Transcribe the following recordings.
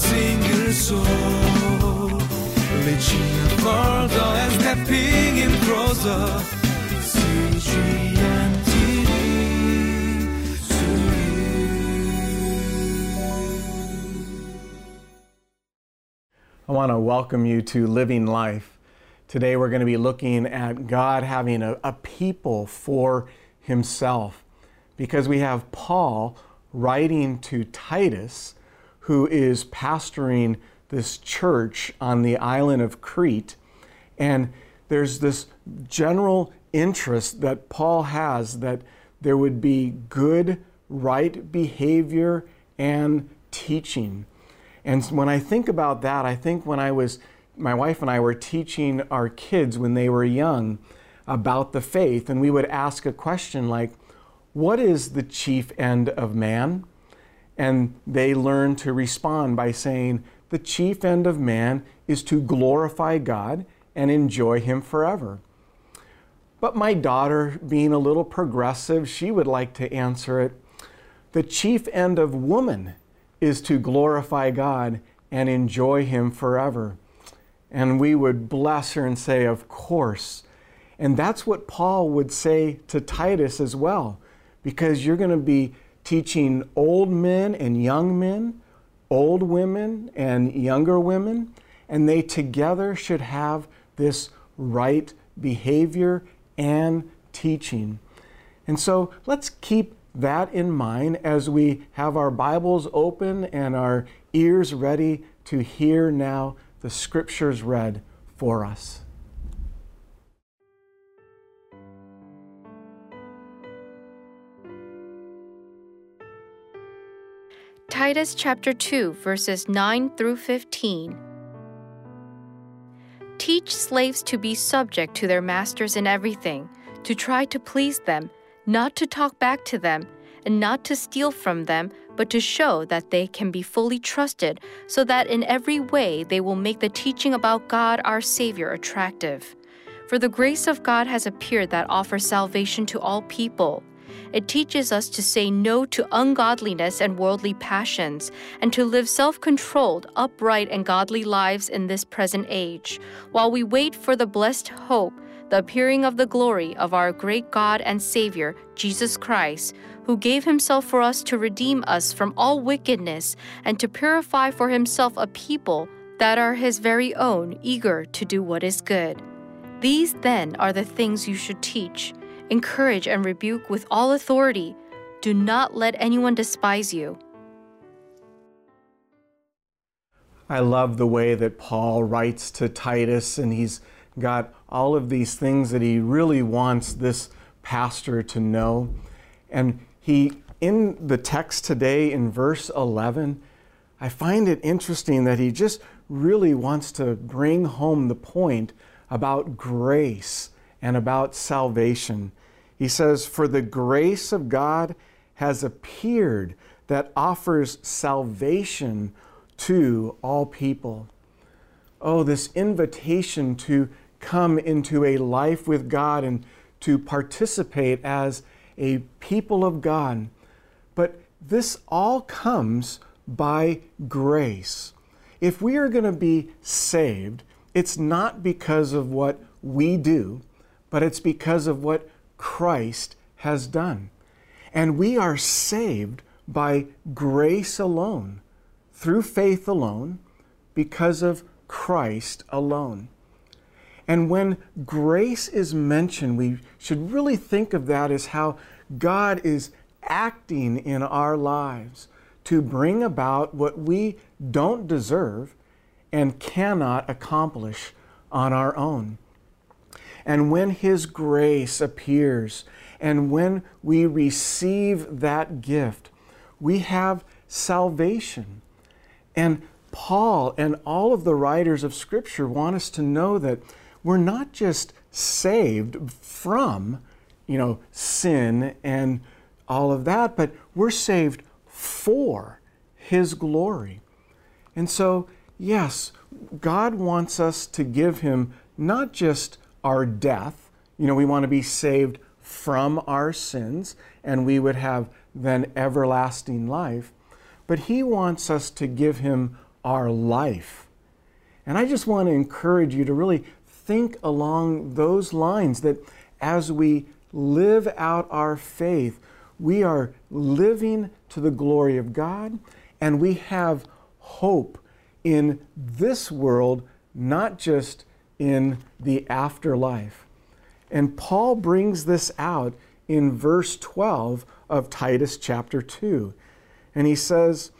single soul. And stepping in closer. I want to welcome you to Living Life. Today we're going to be looking at God having a, a, people for himself because we have Paul writing to Titus, who is pastoring this church on the island of Crete. And there's this general interest that Paul has that there would be good, right behavior and teaching. And when I think about that, I think when I was, my wife and I were teaching our kids when they were young about the faith, and we would ask a question like, What is the chief end of man? And they learn to respond by saying, The chief end of man is to glorify God and enjoy Him forever. But my daughter, being a little progressive, she would like to answer it The chief end of woman is to glorify God and enjoy Him forever. And we would bless her and say, Of course. And that's what Paul would say to Titus as well, because you're going to be teaching old men and young men, old women and younger women, and they together should have this right behavior and teaching. And so let's keep that in mind as we have our Bibles open and our ears ready to hear now the scriptures read for us. Titus chapter 2, verses 9 through 15. Teach slaves to be subject to their masters in everything, to try to please them not to talk back to them, and not to steal from them, but to show that they can be fully trusted, so that in every way they will make the teaching about God our Savior attractive. For the grace of God has appeared that offers salvation to all people. It teaches us to say no to ungodliness and worldly passions, and to live self controlled, upright, and godly lives in this present age, while we wait for the blessed hope the appearing of the glory of our great God and Savior, Jesus Christ, who gave himself for us to redeem us from all wickedness and to purify for himself a people that are his very own, eager to do what is good. These then are the things you should teach, encourage, and rebuke with all authority. Do not let anyone despise you. I love the way that Paul writes to Titus, and he's got all of these things that he really wants this pastor to know. And he, in the text today in verse 11, I find it interesting that he just really wants to bring home the point about grace and about salvation. He says, For the grace of God has appeared that offers salvation to all people. Oh, this invitation to come into a life with God and to participate as a people of God. But this all comes by grace. If we are going to be saved, it's not because of what we do, but it's because of what Christ has done. And we are saved by grace alone, through faith alone, because of Christ alone. And when grace is mentioned, we should really think of that as how God is acting in our lives to bring about what we don't deserve and cannot accomplish on our own. And when His grace appears, and when we receive that gift, we have salvation. And Paul and all of the writers of Scripture want us to know that we're not just saved from, you know, sin and all of that, but we're saved for His glory. And so, yes, God wants us to give Him not just our death, you know, we want to be saved from our sins and we would have then everlasting life, but He wants us to give Him our life. And I just want to encourage you to really think along those lines that as we live out our faith, we are living to the glory of God and we have hope in this world, not just in the afterlife. And Paul brings this out in verse 12 of Titus chapter 2. And he says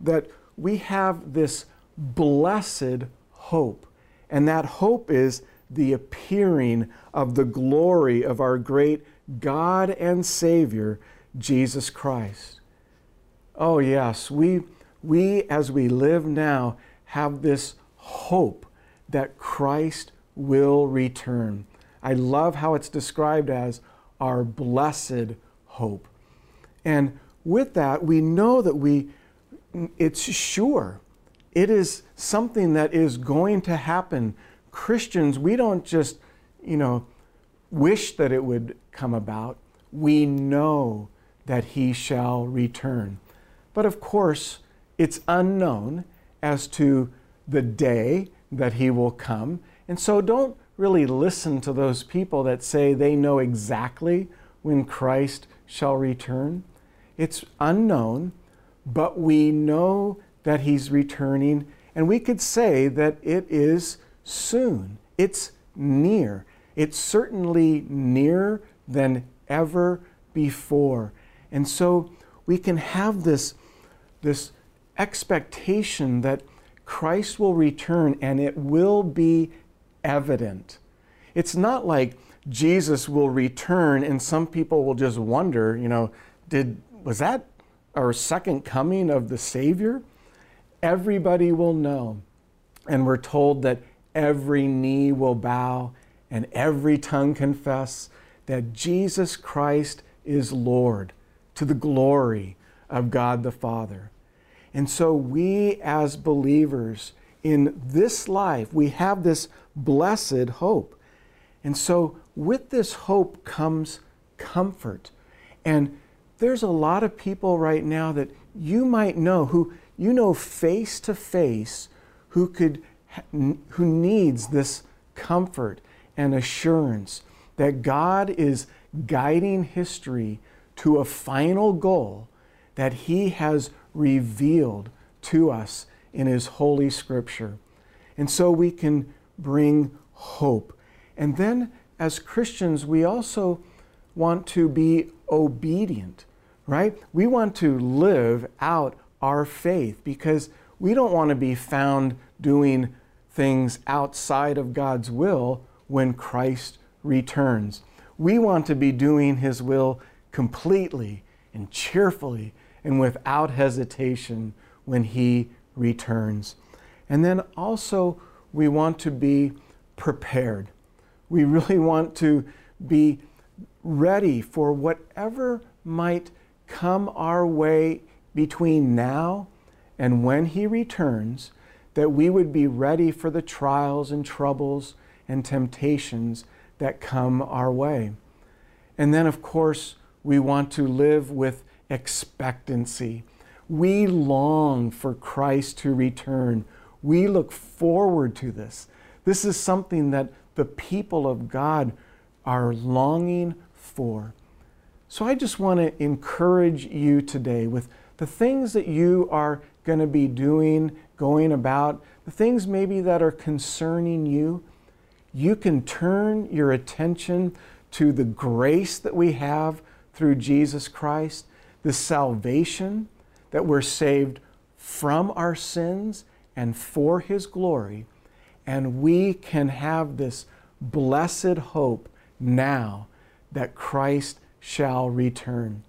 that we have this blessed hope. And that hope is the appearing of the glory of our great God and Savior, Jesus Christ. Oh, yes, we, we as we live now have this hope that Christ will return. I love how it's described as our blessed hope. And with that, we know that we it's sure. It is something that is going to happen. Christians, we don't just, you know, wish that it would come about. We know that he shall return. But of course, it's unknown as to the day that he will come. And so don't really listen to those people that say they know exactly when Christ shall return. It's unknown, but we know that he's returning, and we could say that it is soon. It's near. It's certainly nearer than ever before. And so we can have this, this expectation that Christ will return and it will be evident. It's not like Jesus will return and some people will just wonder, you know, did was that our second coming of the Savior? Everybody will know. And we're told that every knee will bow and every tongue confess that Jesus Christ is Lord to the glory of God the Father. And so we as believers in this life, we have this blessed hope. And so with this hope comes comfort. And there's a lot of people right now that you might know who you know face to face who could who needs this comfort and assurance that God is guiding history to a final goal that he has revealed to us in his holy scripture. And so we can bring hope. And then as Christians, we also want to be obedient, right? We want to live out our faith because we don't want to be found doing things outside of God's will when Christ returns. We want to be doing His will completely and cheerfully and without hesitation when He returns. And then also, we want to be prepared. We really want to be ready for whatever might come our way between now and when He returns, that we would be ready for the trials and troubles and temptations that come our way. And then, of course, we want to live with expectancy. We long for Christ to return. We look forward to this. This is something that the people of God are longing for. So I just want to encourage you today with the things that you are going to be doing, going about, the things maybe that are concerning you. You can turn your attention to the grace that we have through Jesus Christ, the salvation that we're saved from our sins and for His glory. And we can have this blessed hope now that Christ shall return.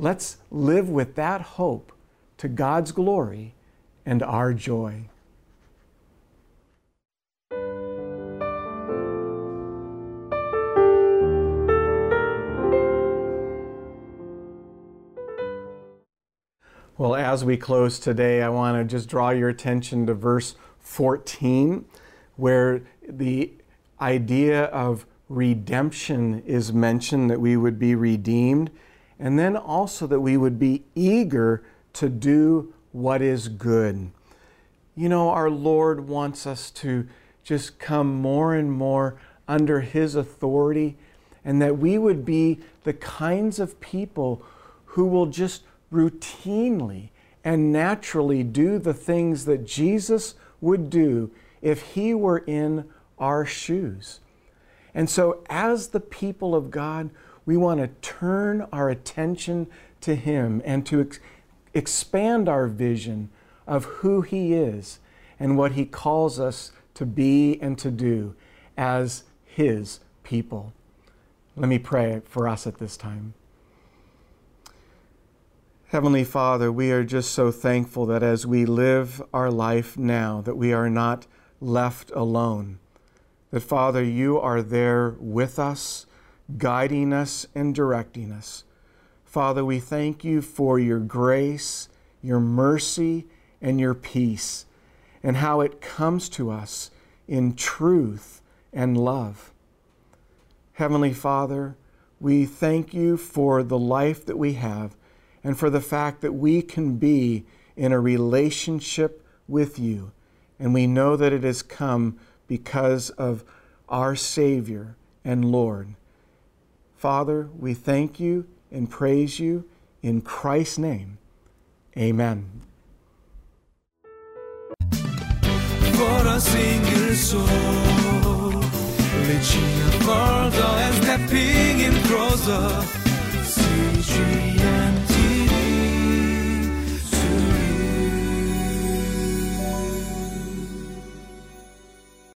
Let's live with that hope to God's glory and our joy. Well, as we close today, I want to just draw your attention to verse 14, where the idea of redemption is mentioned, that we would be redeemed, and then also that we would be eager to do what is good. you know, our Lord wants us to just come more and more under His authority, and that we would be the kinds of people who will just routinely and naturally do the things that Jesus would do if He were in our shoes. And so, as the people of God, we want to turn our attention to Him and to ex- expand our vision of who He is and what He calls us to be and to do as His people. Let me pray for us at this time. Heavenly Father, we are just so thankful that as we live our life now, that we are not left alone. That, Father, you are there with us, guiding us and directing us. Father, we thank you for your grace, your mercy, and your peace, and how it comes to us in truth and love. Heavenly Father, we thank you for the life that we have and for the fact that we can be in a relationship with you. And we know that it has come because of our Savior and Lord. Father, we thank you and praise you in Christ's name. Amen. For a single soul, reaching and stepping in closer.